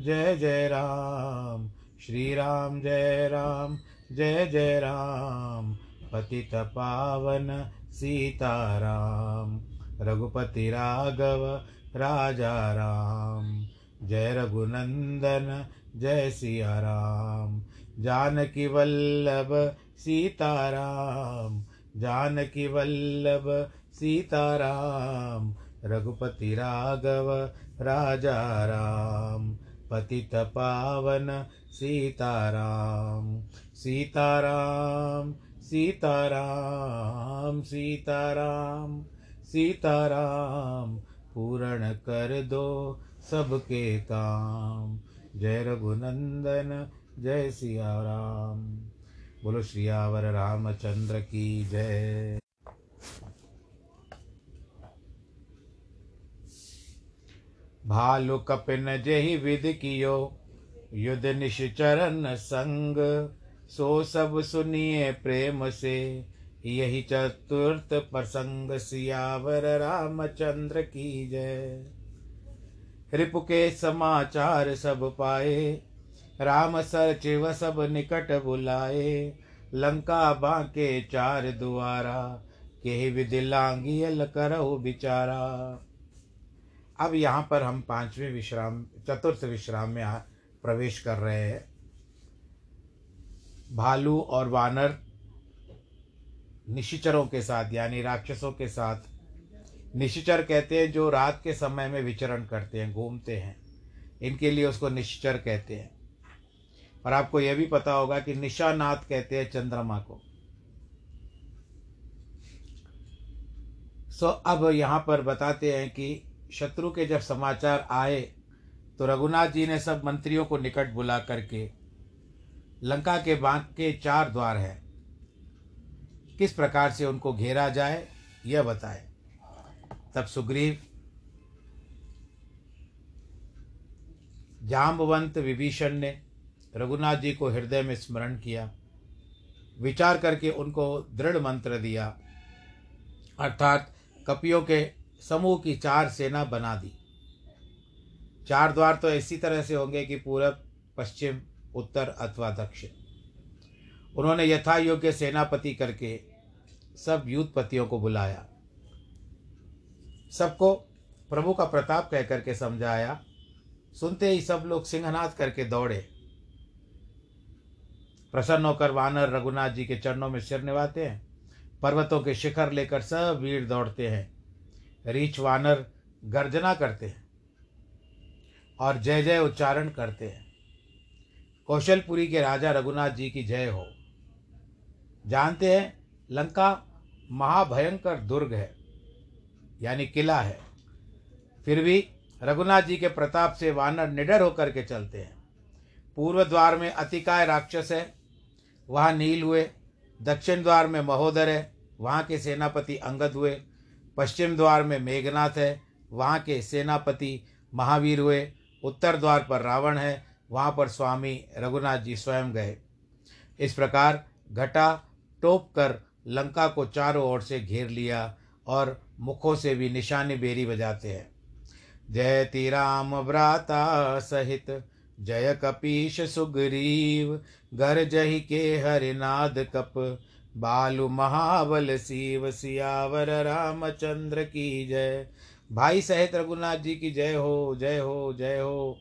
जय जय राम श्रीराम जय राम, जय जय राम। पतित पावन सीताराम, रघुपति राघव राजा राम। जय रघुनंदन, जय सिया राम। जानकी वल्लभ सीताराम, जानकी वल्लभ सीताराम। रघुपति राघव राजा राम। पतित पावन सीताराम सीताराम सीताराम सीताराम सीताराम, पूर्ण कर दो सबके काम। जय रघुनंदन, जय सिया राम। बोलो श्रियावर रामचंद्र की जय। भालु कपिन जहि विधि कियो, युद्ध निश्चरन संग। सो सब सुनिए प्रेम से, यही चतुर्थ प्रसंग सियावर रामचंद्र की जय। रिपु के समाचार सब पाए, राम सर चिव सब निकट बुलाए। लंका बांके चार दुआरा के विधि लांगियल करो बिचारा। अब यहाँ पर हम पाँचवें विश्राम, चतुर्थ विश्राम में प्रवेश कर रहे हैं। भालू और वानर निशिचरों के साथ, यानी राक्षसों के साथ, निशिचर कहते हैं जो रात के समय में विचरण करते हैं, घूमते हैं। इनके लिए उसको निश्चर कहते हैं। और आपको यह भी पता होगा कि निशानाथ कहते हैं चंद्रमा को। सो अब यहाँ पर बताते हैं कि शत्रु के जब समाचार आए तो रघुनाथ जी ने सब मंत्रियों को निकट बुला करके लंका के बांक के चार द्वार हैं। किस प्रकार से उनको घेरा जाए, यह बताए। तब सुग्रीव जाम्बवंत विभीषण ने रघुनाथ जी को हृदय में स्मरण किया, विचार करके उनको दृढ़ मंत्र दिया। अर्थात कपियों के समूह की चार सेना बना दी। चार द्वार तो इसी तरह से होंगे कि पूरब, पश्चिम, उत्तर अथवा दक्षिण। उन्होंने यथा योग्य सेनापति करके सब युद्धपतियों को बुलाया। सबको प्रभु का प्रताप कह करके समझाया। सुनते ही सब लोग सिंहनाथ करके दौड़े। प्रसन्न होकर वानर रघुनाथ जी के चरणों में सिर निभाते हैं। पर्वतों के शिखर लेकर सब वीर दौड़ते हैं। रीछ वानर गर्जना करते हैं और जय जय उच्चारण करते हैं। कौशलपुरी के राजा रघुनाथ जी की जय हो। जानते हैं, लंका महाभयंकर दुर्ग है, यानी किला है। फिर भी रघुनाथ जी के प्रताप से वानर निडर होकर के चलते हैं। पूर्व द्वार में अतिकाय राक्षस है, वहाँ नील हुए, दक्षिण द्वार में महोदर है, वहाँ के सेनापति अंगद हुए पश्चिम द्वार में मेघनाथ है, वहाँ के सेनापति महावीर हुए, उत्तर द्वार पर रावण है, वहाँ पर स्वामी रघुनाथ जी स्वयं गए। इस प्रकार घटा टोप कर लंका को चारों ओर से घेर लिया और मुखों से भी निशानी बेरी बजाते हैं। जयति राम भ्राता सहित, जय कपीश सुग्रीव घर जही के हरिनाद कप बालु महाबल शिव सियावर रामचंद्र की जय। भाई सहित रघुनाथ जी की जय हो जय हो जय हो।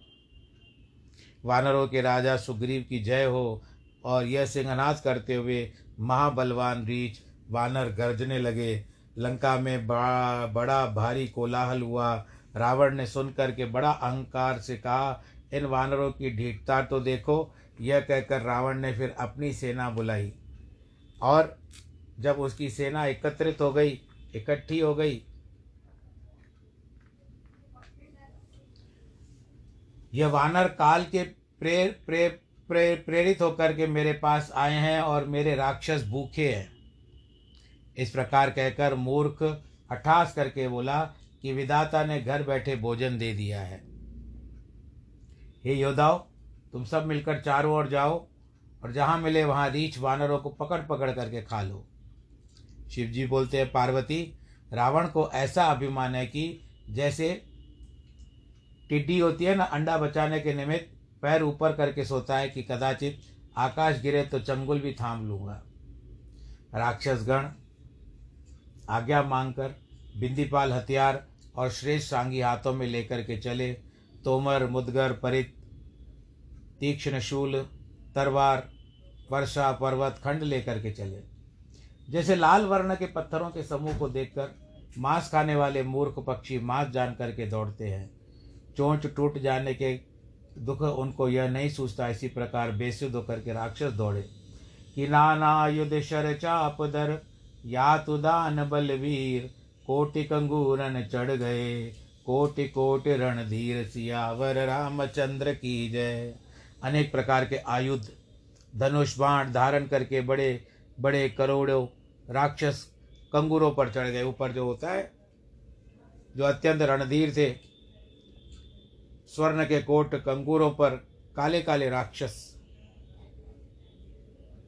वानरों के राजा सुग्रीव की जय हो और यह सिंहनाथ करते हुए महाबलवान रीछ वानर गरजने लगे। लंका में बड़ा बड़ा भारी कोलाहल हुआ। रावण ने सुनकर के बड़ा अहंकार से कहा, इन वानरों की ढीठता तो देखो, यह कहकर रावण ने फिर अपनी सेना बुलाई। और जब उसकी सेना एकत्रित हो गई इकट्ठी हो गई यह वानर काल के प्रेर प्रे, प्रे, प्रेरित होकर के मेरे पास आए हैं और मेरे राक्षस भूखे हैं। इस प्रकार कहकर मूर्ख हठास करके बोला कि विदाता ने घर बैठे भोजन दे दिया है। हे योद्धाओ तुम सब मिलकर चारों ओर जाओ और जहाँ मिले वहाँ रीछ वानरों को पकड़ पकड़ करके खा लो। शिव जी बोलते हैं, पार्वती, रावण को ऐसा अभिमान है कि जैसे टिड्डी होती है ना, अंडा बचाने के निमित्त पैर ऊपर करके सोता है कि कदाचित आकाश गिरे तो चंगुल भी थाम लूँगा। राक्षसगण आज्ञा मांगकर बिंदीपाल हथियार और श्रेष्ठ सांगी हाथों में लेकर के चले। तोमर, मुदगर, परित, तीक्ष्ण शूल तरवार, वर्षा, पर्वत, खंड लेकर के चले। जैसे लाल वर्ण के पत्थरों के समूह को देखकर मांस खाने वाले मूर्ख पक्षी मांस जान करके दौड़ते हैं। चोंच टूट जाने के दुख उनको यह नहीं सूझता इसी प्रकार बेसुद होकर के राक्षस दौड़े। कि नाना युद्ध शर चाप दर, या तुदान बलवीर, कोटि कंगूरन चढ़ गए, कोटि कोटि रणधीर सियावर रामचंद्र की जय। अनेक प्रकार के आयुध, धनुष बाण धारण करके बड़े बड़े करोड़ों राक्षस कंगूरों पर चढ़ गए। ऊपर जो होता है, जो अत्यंत रणधीर थे, स्वर्ण के कोट कंगूरों पर काले काले राक्षस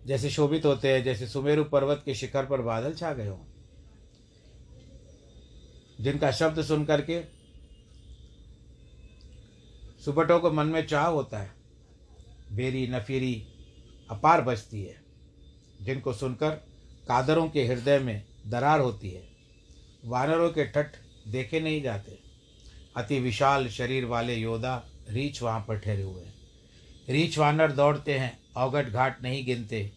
जैसे शोभित होते हैं, जैसे सुमेरु पर्वत के शिखर पर बादल छा गए हों। जिनका शब्द सुन करके सुबटों को मन में चाह होता है। बेरी नफीरी अपार बजती है, जिनको सुनकर कादरों के हृदय में दरार होती है। वानरों के ठट देखे नहीं जाते। अति विशाल शरीर वाले योद्धा रीछ वहाँ पर ठहरे हुए हैं। रीछ वानर दौड़ते हैं अवगढ़ घाट नहीं गिनते।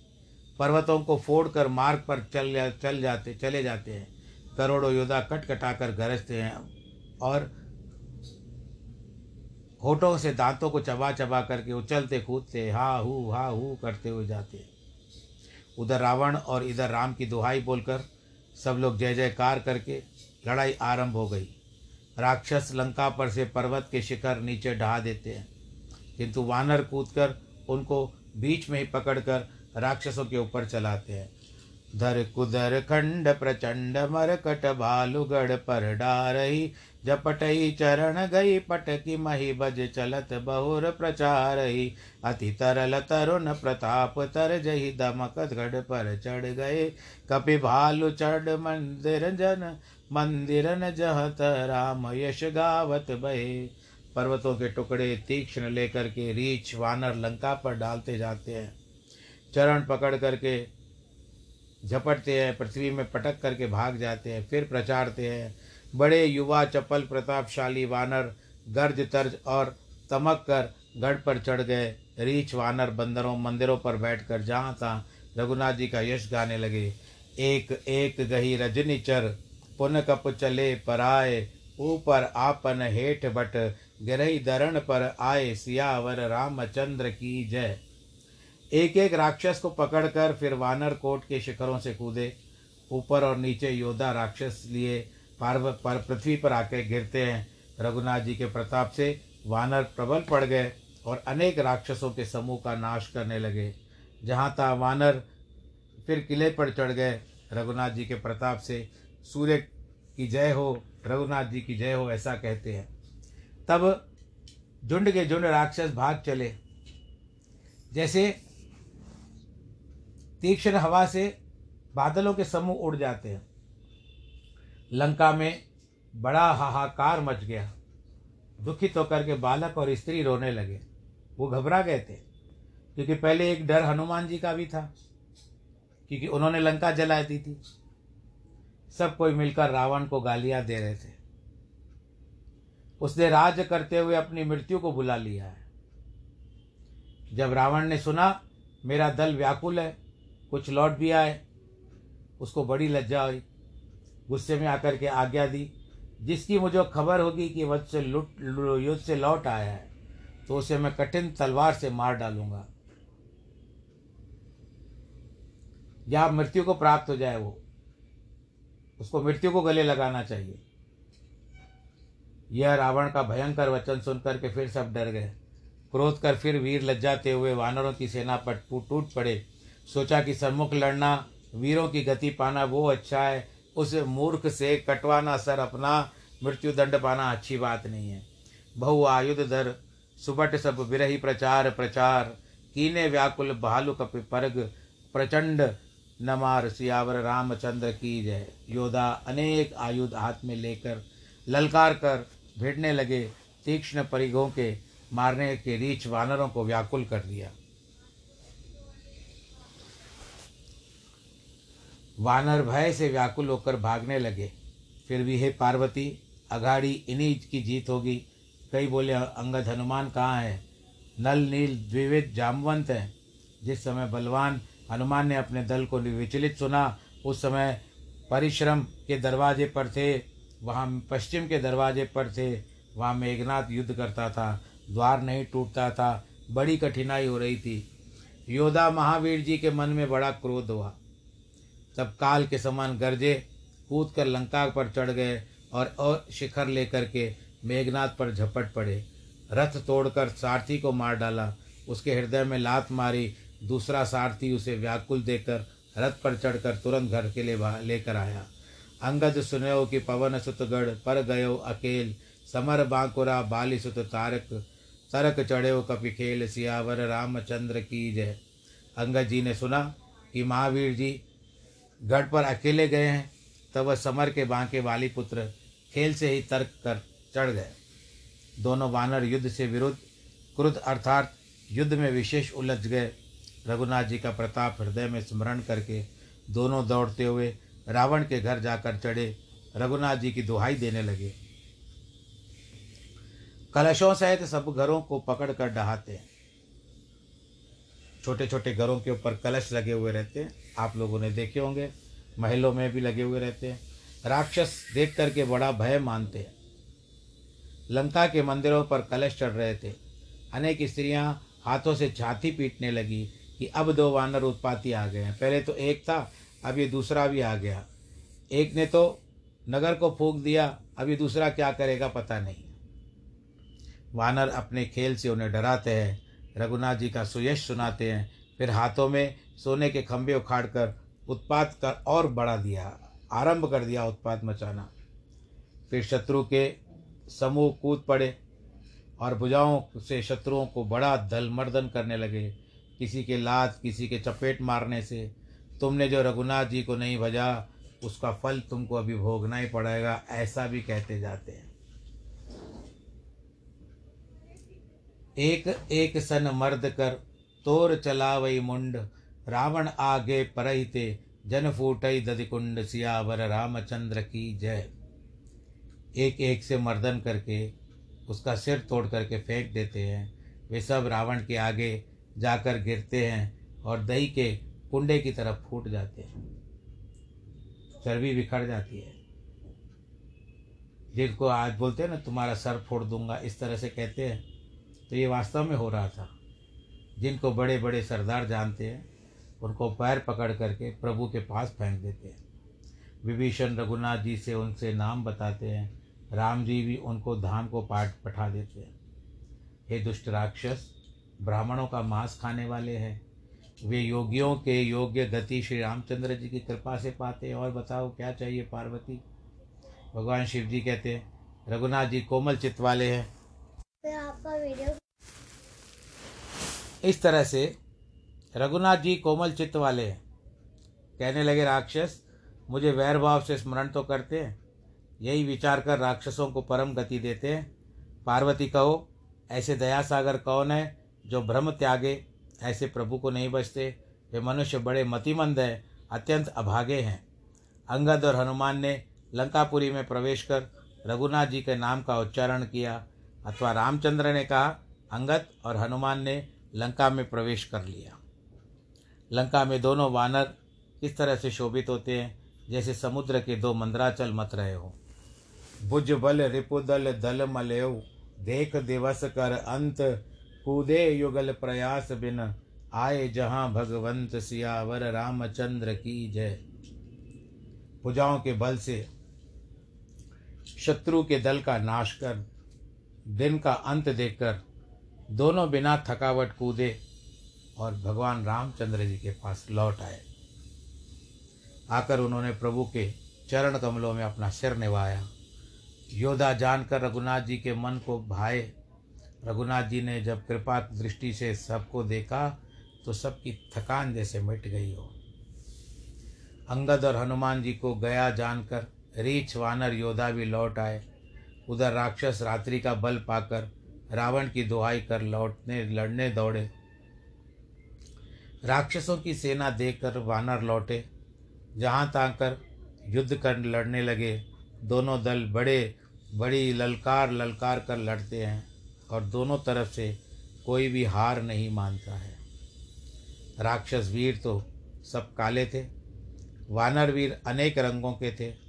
पर्वतों को फोड़कर मार्ग पर चल चल जाते, चले जाते हैं। करोड़ों योद्धा कट कटाकर गरजते हैं और होठों से दांतों को चबा चबा करके उछलते कूदते, हा, हू हा, हू करते हुए जाते। उधर रावण और इधर राम की दुहाई बोलकर सब लोग जय जयकार करके लड़ाई आरंभ हो गई। राक्षस लंका पर से पर्वत के शिखर नीचे ढहा देते हैं। किंतु वानर कूदकर उनको बीच में ही पकड़कर राक्षसों के ऊपर चलाते हैं। धर कुदर खंड प्रचंड मरकट भालुगढ़ पर डारही जपटई चरण गई, पटकी मही बज चलत बहुर प्रचारही। अति तरल तरुण प्रताप तर जही दमक गढ़ पर चढ़ गए। कपि भालु चढ़ मंदिर जन मंदिरन जहत राम यश गावत बहे। पर्वतों के टुकड़े तीक्ष्ण लेकर के रीछ वानर लंका पर डालते जाते हैं। चरण पकड़ करके झपटते हैं, पृथ्वी में पटक करके भाग जाते हैं, फिर प्रचारते हैं। बड़े युवा, चपल, प्रतापशाली, वानर, गर्ज तर्ज और तमक कर गढ़ पर चढ़ गए। रीछ वानर बंदरों, मंदिरों पर बैठकर जहाँ तहाँ रघुनाथ जी का यश गाने लगे। एक एक गही रजनीचर पुन कप चले पराए ऊपर आपन हेठ बट, गिरही दरण पर आए। सियावर रामचंद्र की जय। एक एक राक्षस को पकड़कर फिर वानर कोट के शिखरों से कूदे। ऊपर और नीचे योद्धा राक्षस लिए पार्व पर पृथ्वी पर आकर गिरते हैं। रघुनाथ जी के प्रताप से वानर प्रबल पड़ गए और अनेक राक्षसों के समूह का नाश करने लगे। जहाँ तहाँ वानर, फिर किले पर चढ़ गए। रघुनाथ जी के प्रताप से, सूर्य की जय हो, रघुनाथ जी की जय हो, ऐसा कहते हैं। तब झुंड के झुंड राक्षस भाग चले। जैसे तीक्ष्ण हवा से बादलों के समूह उड़ जाते हैं। लंका में बड़ा हाहाकार मच गया। दुखित होकर के बालक और स्त्री रोने लगे। वो घबरा गए थे, क्योंकि पहले एक डर हनुमान जी का भी था, क्योंकि उन्होंने लंका जला दी थी। सब कोई मिलकर रावण को गालियाँ दे रहे थे। उसने राज करते हुए अपनी मृत्यु को बुला लिया है। जब रावण ने सुना, मेरा दल व्याकुल है, कुछ लौट भी आए, उसको बड़ी लज्जा हुई गुस्से में आकर के आज्ञा दी, जिसकी मुझे खबर होगी कि वध से लुट युद्ध से लौट आया है तो उसे मैं कठिन तलवार से मार डालूँगा। या मृत्यु को प्राप्त हो जाए वो, उसको मृत्यु को गले लगाना चाहिए। यह रावण का भयंकर वचन सुनकर के फिर सब डर गए। क्रोध कर फिर वीर लज्जाते हुए वानरों की सेना पर टूट पड़े। सोचा कि सम्मुख लड़ना, वीरों की गति पाना वो अच्छा है उस मूर्ख से कटवाना सर अपना, मृत्यु दंड पाना अच्छी बात नहीं है। बहु आयुध धर सुबट सब विरही प्रचार प्रचार। कीने व्याकुल भालु कपि परग, प्रचंड नमार सियावर रामचंद्र की जय। योद्धा अनेक आयुध हाथ में लेकर, ललकार कर भिड़ने लगे, तीक्ष्ण परिघों के मारने के रीछ वानरों को व्याकुल कर दिया। वानर भय से व्याकुल होकर भागने लगे। फिर भी हे पार्वती, अघाड़ी इन्हीं की जीत होगी। कई बोले, अंगद हनुमान कहाँ है? नल, नील द्विविध जामवंत हैं। जिस समय बलवान हनुमान ने अपने दल को विचलित सुना, उस समय परिश्रम के दरवाजे पर थे। वहाँ पश्चिम के दरवाजे पर थे। वहाँ मेघनाथ युद्ध करता था, द्वार नहीं टूटता था। बड़ी कठिनाई हो रही थी। योद्धा महावीर जी के मन में बड़ा क्रोध हुआ। तब काल के समान गरजे कूद कर लंका पर चढ़ गए और और शिखर लेकर के मेघनाथ पर झपट पड़े। रथ तोड़कर सारथी को मार डाला। उसके हृदय में लात मारी। दूसरा सारथी उसे व्याकुल देकर रथ पर चढ़कर तुरंत घर के लिए लेकर आया। अंगद सुनो कि पवन सुतगढ़ पर गयो अकेल। समर बांकुरा बाली सुत तारक। तरक चढ़ो कपि खेल सियावर रामचंद्र की जय। अंगद जी ने सुना कि महावीर जी गढ़ पर अकेले गए हैं तब वह समर के बांके वाली पुत्र खेल से ही तर्क कर चढ़ गए। दोनों वानर युद्ध से विरुद्ध, क्रुद्ध अर्थात युद्ध में विशेष उलझ गए। रघुनाथ जी का प्रताप हृदय में स्मरण करके दोनों दौड़ते हुए रावण के घर जाकर चढ़े। रघुनाथ जी की दुहाई देने लगे। कलशों सहित सब घरों को पकड़ कर डहाते हैं। छोटे छोटे घरों के ऊपर कलश लगे हुए रहते हैं। आप लोगों ने देखे होंगे। महलों में भी लगे हुए रहते हैं। राक्षस देख करके बड़ा भय मानते हैं। लंका के मंदिरों पर कलश चढ़ रहे थे। अनेक स्त्रियाँ हाथों से छाती पीटने लगी कि अब दो वानर उत्पाती आ गए हैं। पहले तो एक था, अब ये दूसरा भी आ गया। एक ने तो नगर को फूक दिया अभी दूसरा क्या करेगा पता नहीं। वानर अपने खेल से उन्हें डराते हैं। रघुनाथ जी का सुयश सुनाते हैं। फिर हाथों में सोने के खंभे उखाड़ कर उत्पात कर और बढ़ा दिया, आरंभ कर दिया उत्पात मचाना। फिर शत्रु के समूह कूद पड़े और भुजाओं से शत्रुओं को बड़ा दल मर्दन करने लगे। किसी के लात, किसी के चपेट मारने से तुमने जो रघुनाथ जी को नहीं भजा, उसका फल तुमको अभी भोगना ही पड़ेगा, ऐसा भी कहते जाते हैं। एक एक सन मर्द कर, तोर चला वही मुंड। रावण आगे परहिते, जन फूटई दधिकुंड, सियावर रामचंद्र की जय। एक एक से मर्दन करके, उसका सिर तोड़ करके फेंक देते हैं। वे सब रावण के आगे जाकर गिरते हैं और दही के कुंडे की तरफ़ फूट जाते हैं। चर्बी बिखर जाती है। जिनको आज बोलते हैं ना, तुम्हारा सर फोड़ दूँगा, इस तरह से कहते हैं। तो ये वास्तव में हो रहा था। जिनको बड़े बड़े सरदार जानते हैं, उनको पैर पकड़ करके प्रभु के पास फेंक देते हैं। विभीषण रघुनाथ जी से उनसे नाम बताते हैं, राम जी भी उनको धाम को पाठ पठा देते हैं। हे दुष्ट राक्षस, ब्राह्मणों का मांस खाने वाले हैं। वे योगियों के योग्य गति श्री रामचंद्र जी की कृपा से पाते हैं, और बताओ, क्या चाहिए पार्वती? भगवान शिव जी कहते हैं, रघुनाथ जी कोमल चित्त वाले हैं। आपका वीडियो इस तरह से रघुनाथ जी कोमल चित्त वाले हैं। कहने लगे, राक्षस, मुझे वैर भाव से स्मरण तो करते हैं। यही विचार कर राक्षसों को परम गति देते हैं। पार्वती कहो, ऐसे दया सागर कौन है जो भ्रम त्यागे, ऐसे प्रभु को नहीं बचते? वे मनुष्य बड़े मतिमंद हैं, अत्यंत अभागे हैं। अंगद और हनुमान ने लंकापुरी में प्रवेश कर रघुनाथ जी के नाम का उच्चारण किया। अथवा रामचंद्र ने कहा अंगत और हनुमान ने लंका में प्रवेश कर लिया। लंका में दोनों वानर किस तरह से शोभित होते हैं, जैसे समुद्र के दो मंदराचल मत रहे हो। भुज बल रिपुदल दल मलयु देख दिवस कर अंत, कूदे युगल प्रयास बिन, आए जहाँ भगवंत सियावर रामचंद्र की जय। भुजाओं के बल से शत्रु के दल का नाश कर दिन का अंत देखकर दोनों बिना थकावट कूदे और भगवान रामचंद्र जी के पास लौट आए। आकर उन्होंने प्रभु के चरण कमलों में अपना सिर निभाया। योद्धा जानकर रघुनाथ जी के मन को भाए। रघुनाथ जी ने जब कृपा दृष्टि से सबको देखा तो सबकी थकान जैसे मिट गई हो। अंगद और हनुमान जी को गया जानकर रीछ वानर योद्धा भी लौट आए। उधर राक्षस रात्रि का बल पाकर रावण की दुहाई कर लौटने, लड़ने दौड़े। राक्षसों की सेना देखकर वानर लौटे। जहाँ ताकर युद्ध कर लड़ने लगे, दोनों दल बड़े, बड़ी ललकार ललकार कर लड़ते हैं और दोनों तरफ़ से कोई भी हार नहीं मानता है। राक्षस वीर तो सब काले थे। वानर वीर अनेक रंगों के थे।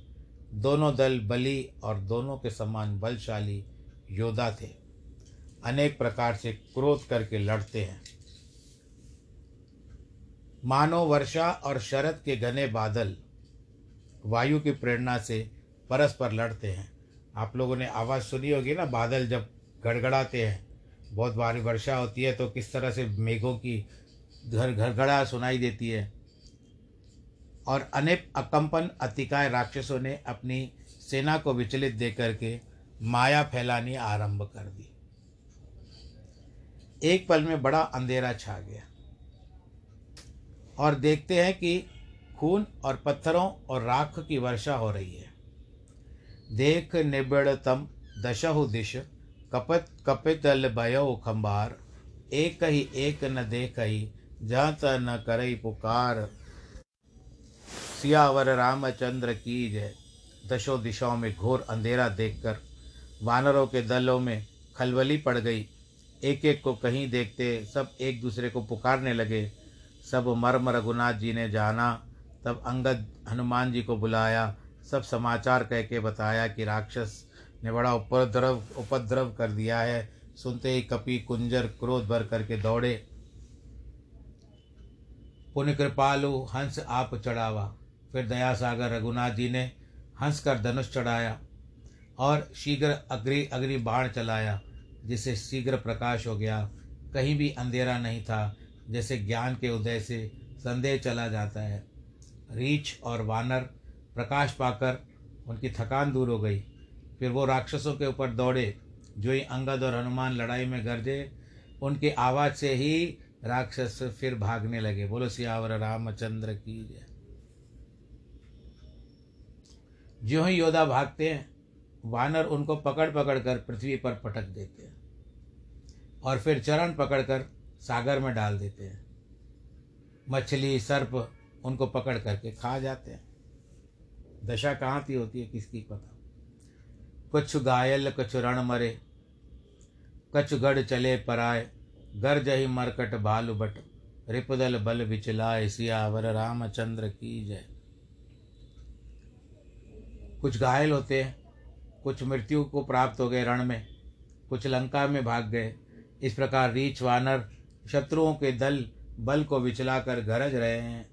दोनों दल बली और दोनों के समान बलशाली योद्धा थे। अनेक प्रकार से क्रोध करके लड़ते हैं। मानो वर्षा और शरद के घने बादल वायु की प्रेरणा से परस्पर लड़ते हैं। आप लोगों ने आवाज़ सुनी होगी ना, बादल जब गड़गड़ाते हैं, बहुत भारी वर्षा होती है तो किस तरह से मेघों की घर घड़गड़ा सुनाई देती है। और अनेक अकंपन अतिकाय राक्षसों ने अपनी सेना को विचलित दे करके माया फैलानी आरंभ कर दी। एक पल में बड़ा अंधेरा छा गया। और देखते हैं कि खून और पत्थरों और राख की वर्षा हो रही है। देख निबिड़तम दशहु दिश, कपत कपितल भयो खंबार, एक ही एक न देख ही जहाँ त न करई पुकार सियावर रामचंद्र की जय। दशों दिशाओं में घोर अंधेरा देखकर वानरों के दलों में खलबली पड़ गई। एक एक को कहीं देखते सब एक दूसरे को पुकारने लगे। सब मर्म रघुनाथ जी ने जाना, तब अंगद हनुमान जी को बुलाया। सब समाचार कह के बताया कि राक्षस ने बड़ा उपद्रव उपद्रव कर दिया है। सुनते ही कपि, कुंजर क्रोध भर करके दौड़े। पुण्य कृपालु हंस आप चढ़ावा। फिर दया सागर रघुनाथ जी ने हंस कर धनुष चढ़ाया और शीघ्र अग्नि अग्नि बाण चलाया जिसे शीघ्र प्रकाश हो गया। कहीं भी अंधेरा नहीं था, जैसे ज्ञान के उदय से संदेह चला जाता है। रीछ और वानर प्रकाश पाकर उनकी थकान दूर हो गई। फिर वो राक्षसों के ऊपर दौड़े, जो ही अंगद और हनुमान लड़ाई में गरजे, उनकी आवाज़ से ही राक्षस फिर भागने लगे। बोलो, सियावर, रामचंद्र की जय। जो ही योद्धा भागते हैं, वानर उनको पकड़ पकड़ कर पृथ्वी पर पटक देते हैं और फिर चरण पकड़कर सागर में डाल देते हैं। मछली, सर्प उनको पकड़ करके खा जाते हैं। दशा कहाँ थी होती है किसकी पता? कुछ घायल, कुछ रण मरे, कछ गढ़ चले पराए घर जही मरकट भालु बट, रिपदल बल विचलाए, सियावर रामचंद्र की जय। कुछ घायल होते हैं कुछ मृत्यु को प्राप्त हो गए रण में, कुछ लंका में भाग गए। इस प्रकार रीछ, वानर, शत्रुओं के दल बल को विचलाकर गरज रहे हैं।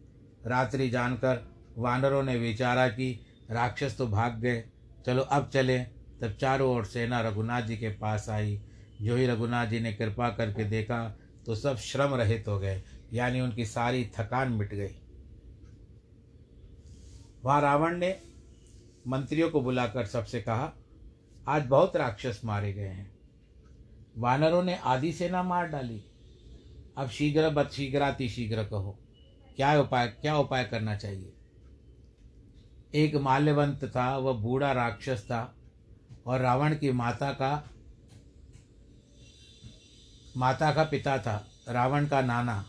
रात्रि जानकर वानरों ने विचारा कि राक्षस तो भाग गए। चलो अब चले। तब चारों ओर सेना रघुनाथ जी के पास आई। जो ही रघुनाथ जी ने कृपा करके देखा तो सब श्रम रहित हो गए, यानी उनकी सारी थकान मिट गई। वहाँ रावण ने मंत्रियों को बुलाकर सबसे कहा, आज बहुत राक्षस मारे गए हैं। वानरों ने आधी सेना मार डाली। अब शीघ्र बद शीघ्राति शीघ्र कहो, क्या उपाय क्या उपाय करना चाहिए? एक माल्यवंत था, वह बूढ़ा राक्षस था और रावण की माता का माता का पिता था, रावण का नाना।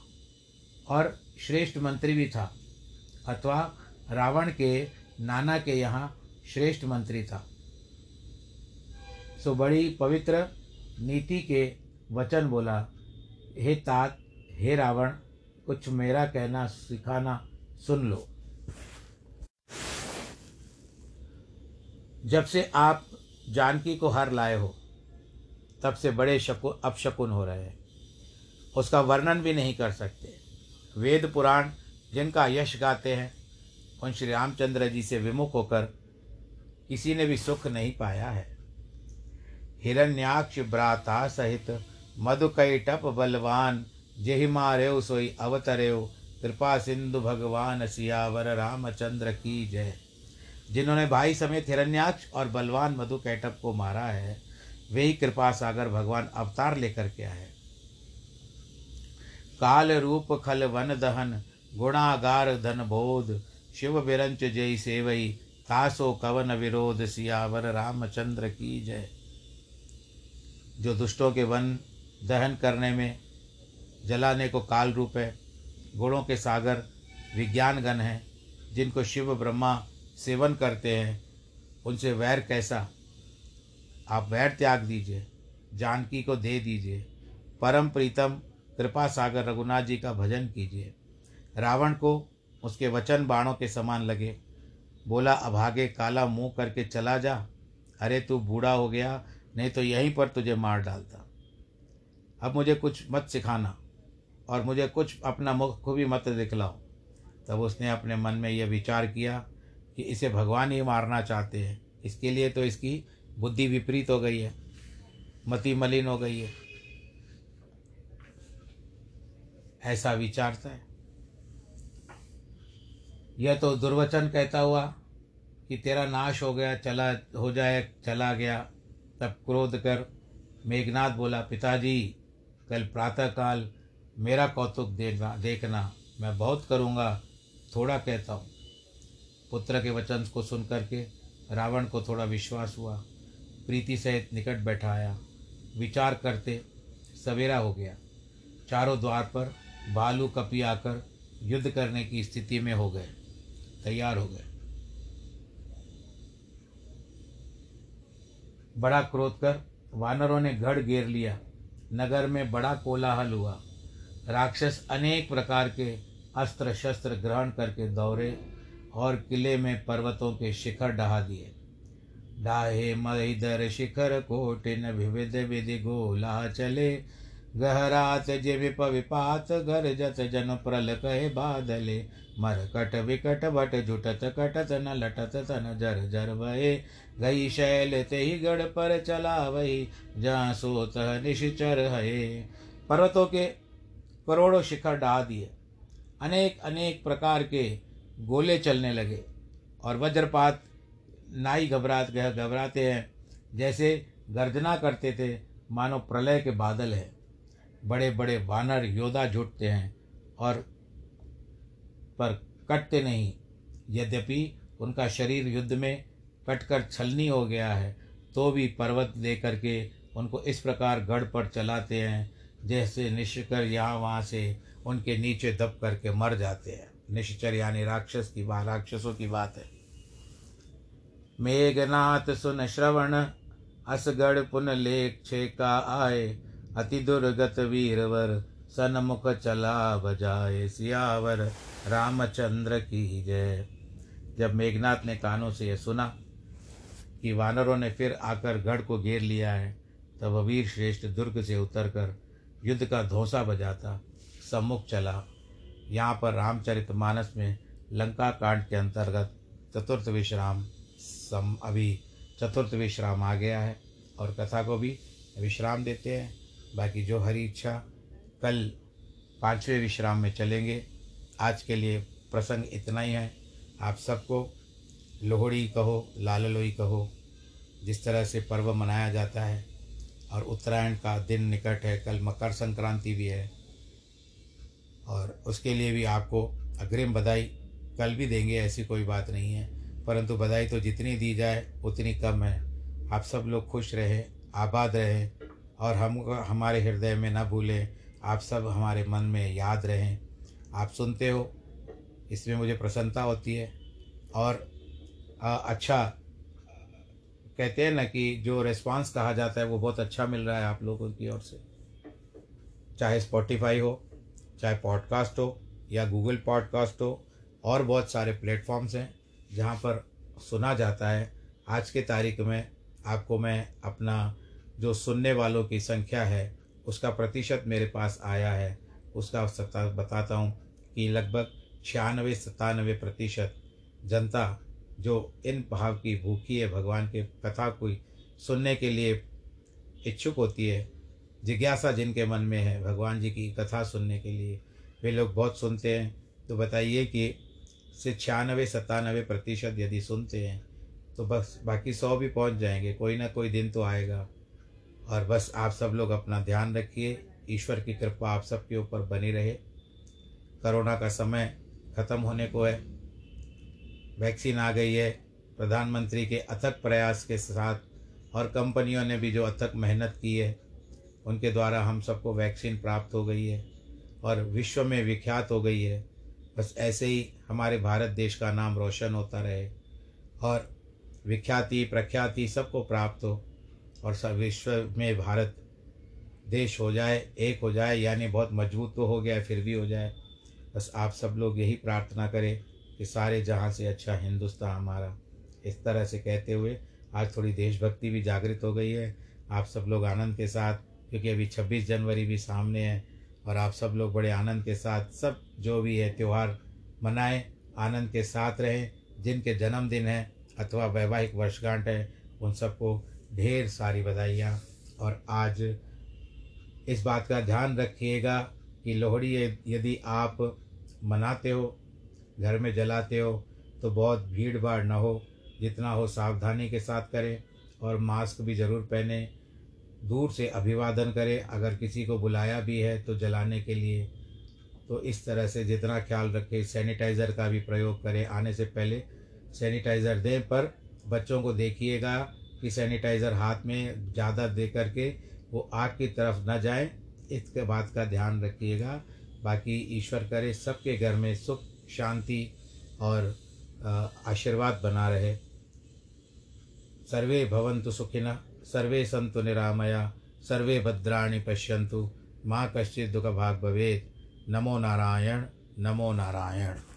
और श्रेष्ठ मंत्री भी था, अथवा रावण के नाना के यहाँ श्रेष्ठ मंत्री था। सो बड़ी पवित्र नीति के वचन बोला, हे तात, हे रावण, कुछ मेरा कहना सिखाना सुन लो। जब से आप जानकी को हर लाए हो, तब से बड़े शकुन अपशकुन हो रहे हैं। उसका वर्णन भी नहीं कर सकते। वेद पुराण जिनका यश गाते हैं, उन श्री रामचंद्र जी से विमुख होकर किसी ने भी सुख नहीं पाया है। हिरण्याक्ष भ्राता सहित मधुकैटप बलवान, जेहि मारेव सोई अवतरेव कृपा सिंधु भगवान सियावर रामचंद्र की जय। जिन्होंने भाई समेत हिरण्याक्ष और बलवान मधु कैटप को मारा है, वे ही कृपा सागर भगवान अवतार लेकर के आए। काल रूप खल वन दहन, गुणागार धन बोध, शिव बिरंच जय सेवई तासो कवन विरोध सियावर रामचंद्र की जय। जो दुष्टों के वन दहन करने में, जलाने को काल रूप है, गुणों के सागर विज्ञान गण हैं, जिनको शिव ब्रह्मा सेवन करते हैं, उनसे वैर कैसा? आप वैर त्याग दीजिए, जानकी को दे दीजिए, परम प्रीतम कृपा सागर रघुनाथ जी का भजन कीजिए। रावण को उसके वचन बाणों के समान लगे बोला अभागे काला मुँह करके चला जा। अरे तू बूढ़ा हो गया, नहीं तो यहीं पर तुझे मार डालता। अब मुझे कुछ मत सिखाना और मुझे कुछ अपना मुख भी मत दिखलाओ। तब उसने अपने मन में यह विचार किया कि इसे भगवान ही मारना चाहते हैं। इसके लिए तो इसकी बुद्धि विपरीत हो गई है, मति मलिन हो गई है। ऐसा विचारता है यह तो दुर्वचन कहता हुआ कि तेरा नाश हो गया, चला, हो जाए, चला गया। तब क्रोध कर मेघनाथ बोला, पिताजी, कल प्रातःकाल मेरा कौतुक देखना देखना। मैं बहुत करूँगा, थोड़ा कहता हूँ। पुत्र के वचन को सुन करके रावण को थोड़ा विश्वास हुआ। प्रीति सहित निकट बैठाया विचार करते सवेरा हो गया। चारों द्वार पर भालू कपी आकर युद्ध करने की स्थिति में हो गए। तैयार हो गए। बड़ा क्रोध कर वानरों ने गढ़ घेर लिया। नगर में बड़ा कोलाहल हुआ। राक्षस अनेक प्रकार के अस्त्र शस्त्र ग्रहण करके दौड़े और किले में पर्वतों के शिखर डहा दिए। डाहे मईदर शिखर कोटिन विविध विधि गोला चले। गहरात जिप विपात घर जत जन प्रल कहे बादले। मर कट विकट, बट जुटत कटत, न लटत तन जर जर भये गई शैल ते ही गढ़ पर चला वही जहाँ सोत निश्चर है पर्वतों के करोड़ों शिखर डहा दिए। अनेक अनेक प्रकार के गोले चलने लगे और वज्रपात, नाई घबरात घबराते हैं। जैसे गर्जना करते थे, मानो प्रलय के बादल हैं। बड़े बड़े वानर, योद्धा जुटते हैं और पर कटते नहीं। यद्यपि उनका शरीर युद्ध में कटकर छलनी हो गया है तो भी पर्वत दे करके उनको इस प्रकार गढ़ पर चलाते हैं, जैसे निश्चकर यहाँ वहाँ से उनके नीचे दब करके मर जाते हैं। निश्चर यानी राक्षस की बात, राक्षसों की बात है। मेघनाथ सुन श्रवण, असगढ़ पुन लेख छेका आए, अति दुर्गत वीरवर सनमुख चला बजाए सियावर। रामचंद्र की जय। जब मेघनाथ ने कानों से यह सुना कि वानरों ने फिर आकर गढ़ को घेर लिया है, तब वीर श्रेष्ठ दुर्ग से उतरकर युद्ध का धोसा बजाता, सम्मुख चला। यहाँ पर रामचरित मानस में लंका कांड के अंतर्गत चतुर्थ विश्राम सम, अभी चतुर्थ विश्राम आ गया है और कथा को भी विश्राम देते हैं। बाकी जो हरी इच्छा, कल पाँचवें विश्राम में चलेंगे। आज के लिए प्रसंग इतना ही है। आप सबको लोहड़ी कहो लाल लोई कहो, जिस तरह से पर्व मनाया जाता है और उत्तरायण का दिन निकट है, कल मकर संक्रांति भी है। और उसके लिए भी आपको अग्रिम बधाई कल भी देंगे, ऐसी कोई बात नहीं है। परंतु बधाई तो जितनी दी जाए, उतनी कम है। आप सब लोग खुश रहें, आबाद रहें और हम, हमारे हृदय में न भूलें। आप सब हमारे मन में याद रहें। आप सुनते हो इसमें मुझे प्रसन्नता होती है। और आ, अच्छा कहते हैं ना कि जो रिस्पांस कहा जाता है वो बहुत अच्छा मिल रहा है आप लोगों की ओर से। चाहे स्पॉटिफाई हो चाहे पॉडकास्ट हो या गूगल पॉडकास्ट हो और बहुत सारे प्लेटफॉर्म्स हैं जहाँ पर सुना जाता है। आज के तारीख में आपको मैं अपना जो सुनने वालों की संख्या है उसका प्रतिशत मेरे पास आया है। उसका सता बताता हूँ कि लगभग छियानवे सतानवे प्रतिशत जनता जो इन भाव की भूखी है, भगवान के कथा को सुनने के लिए इच्छुक होती है, जिज्ञासा जिनके मन में है, भगवान जी की कथा सुनने के लिए वे लोग बहुत सुनते हैं। तो बताइए कि से छियानवे सत्तानवे प्रतिशत यदि सुनते हैं तो बस बाकी सौ भी पहुँच जाएँगे, कोई ना कोई दिन तो आएगा। और बस आप सब लोग अपना ध्यान रखिए ईश्वर की कृपा आप सबके ऊपर बनी रहे। कोरोना का समय ख़त्म होने को है। वैक्सीन आ गई है। प्रधानमंत्री के अथक प्रयास के साथ और कंपनियों ने भी जो अथक मेहनत की है, उनके द्वारा हम सबको वैक्सीन प्राप्त हो गई है और विश्व में विख्यात हो गई है। बस ऐसे ही हमारे भारत देश का नाम रोशन होता रहे और विख्याति, प्रख्याति सबको प्राप्त हो और सब विश्व में भारत देश हो जाए, एक हो जाए, यानी बहुत मज़बूत तो हो गया, फिर भी हो जाए। बस आप सब लोग यही प्रार्थना करें कि सारे जहाँ से अच्छा हिंदुस्तान हमारा। इस तरह से कहते हुए आज थोड़ी देशभक्ति भी जागृत हो गई है। आप सब लोग आनंद के साथ, क्योंकि अभी 26 जनवरी भी सामने है, और आप सब लोग बड़े आनंद के साथ सब जो भी है, त्यौहार मनाएँ, आनंद के साथ रहें। जिनके जन्मदिन है अथवा वैवाहिक वर्षगांठ है, उन सबको ढेर सारी बधाइयाँ। और आज इस बात का ध्यान रखिएगा कि लोहड़ी यदि आप मनाते हो, घर में जलाते हो तो बहुत भीड़ भाड़ ना हो, जितना हो सावधानी के साथ करें और मास्क भी ज़रूर पहने, दूर से अभिवादन करें। अगर किसी को बुलाया भी है तो जलाने के लिए तो इस तरह से जितना ख्याल रखें। सैनिटाइज़र का भी प्रयोग करें। आने से पहले सैनिटाइज़र दें, पर बच्चों को देखिएगा कि सैनिटाइज़र हाथ में ज़्यादा दे करके वो आग की तरफ़ न जाए। इसके बात का ध्यान रखिएगा। बाकी ईश्वर करे, सबके घर में सुख, शांति और आशीर्वाद बना रहे। सर्वे भवन्तु सुखिनः, सर्वे सन्तु निरामया, सर्वे भद्राणि पश्यन्तु। माँ कश्चित् दुःखभाग् भवेत्। नमो नारायण नमो नारायण।